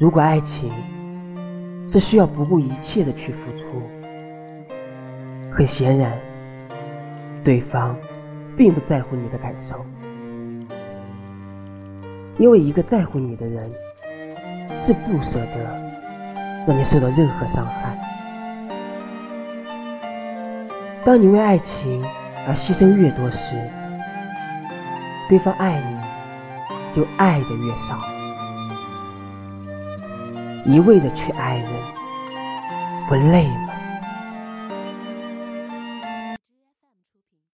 如果爱情是需要不顾一切的去付出，很显然，对方并不在乎你的感受，因为一个在乎你的人是不舍得让你受到任何伤害。当你为爱情而牺牲越多时，对方爱你就爱的越少。一味的去爱人，不累吗？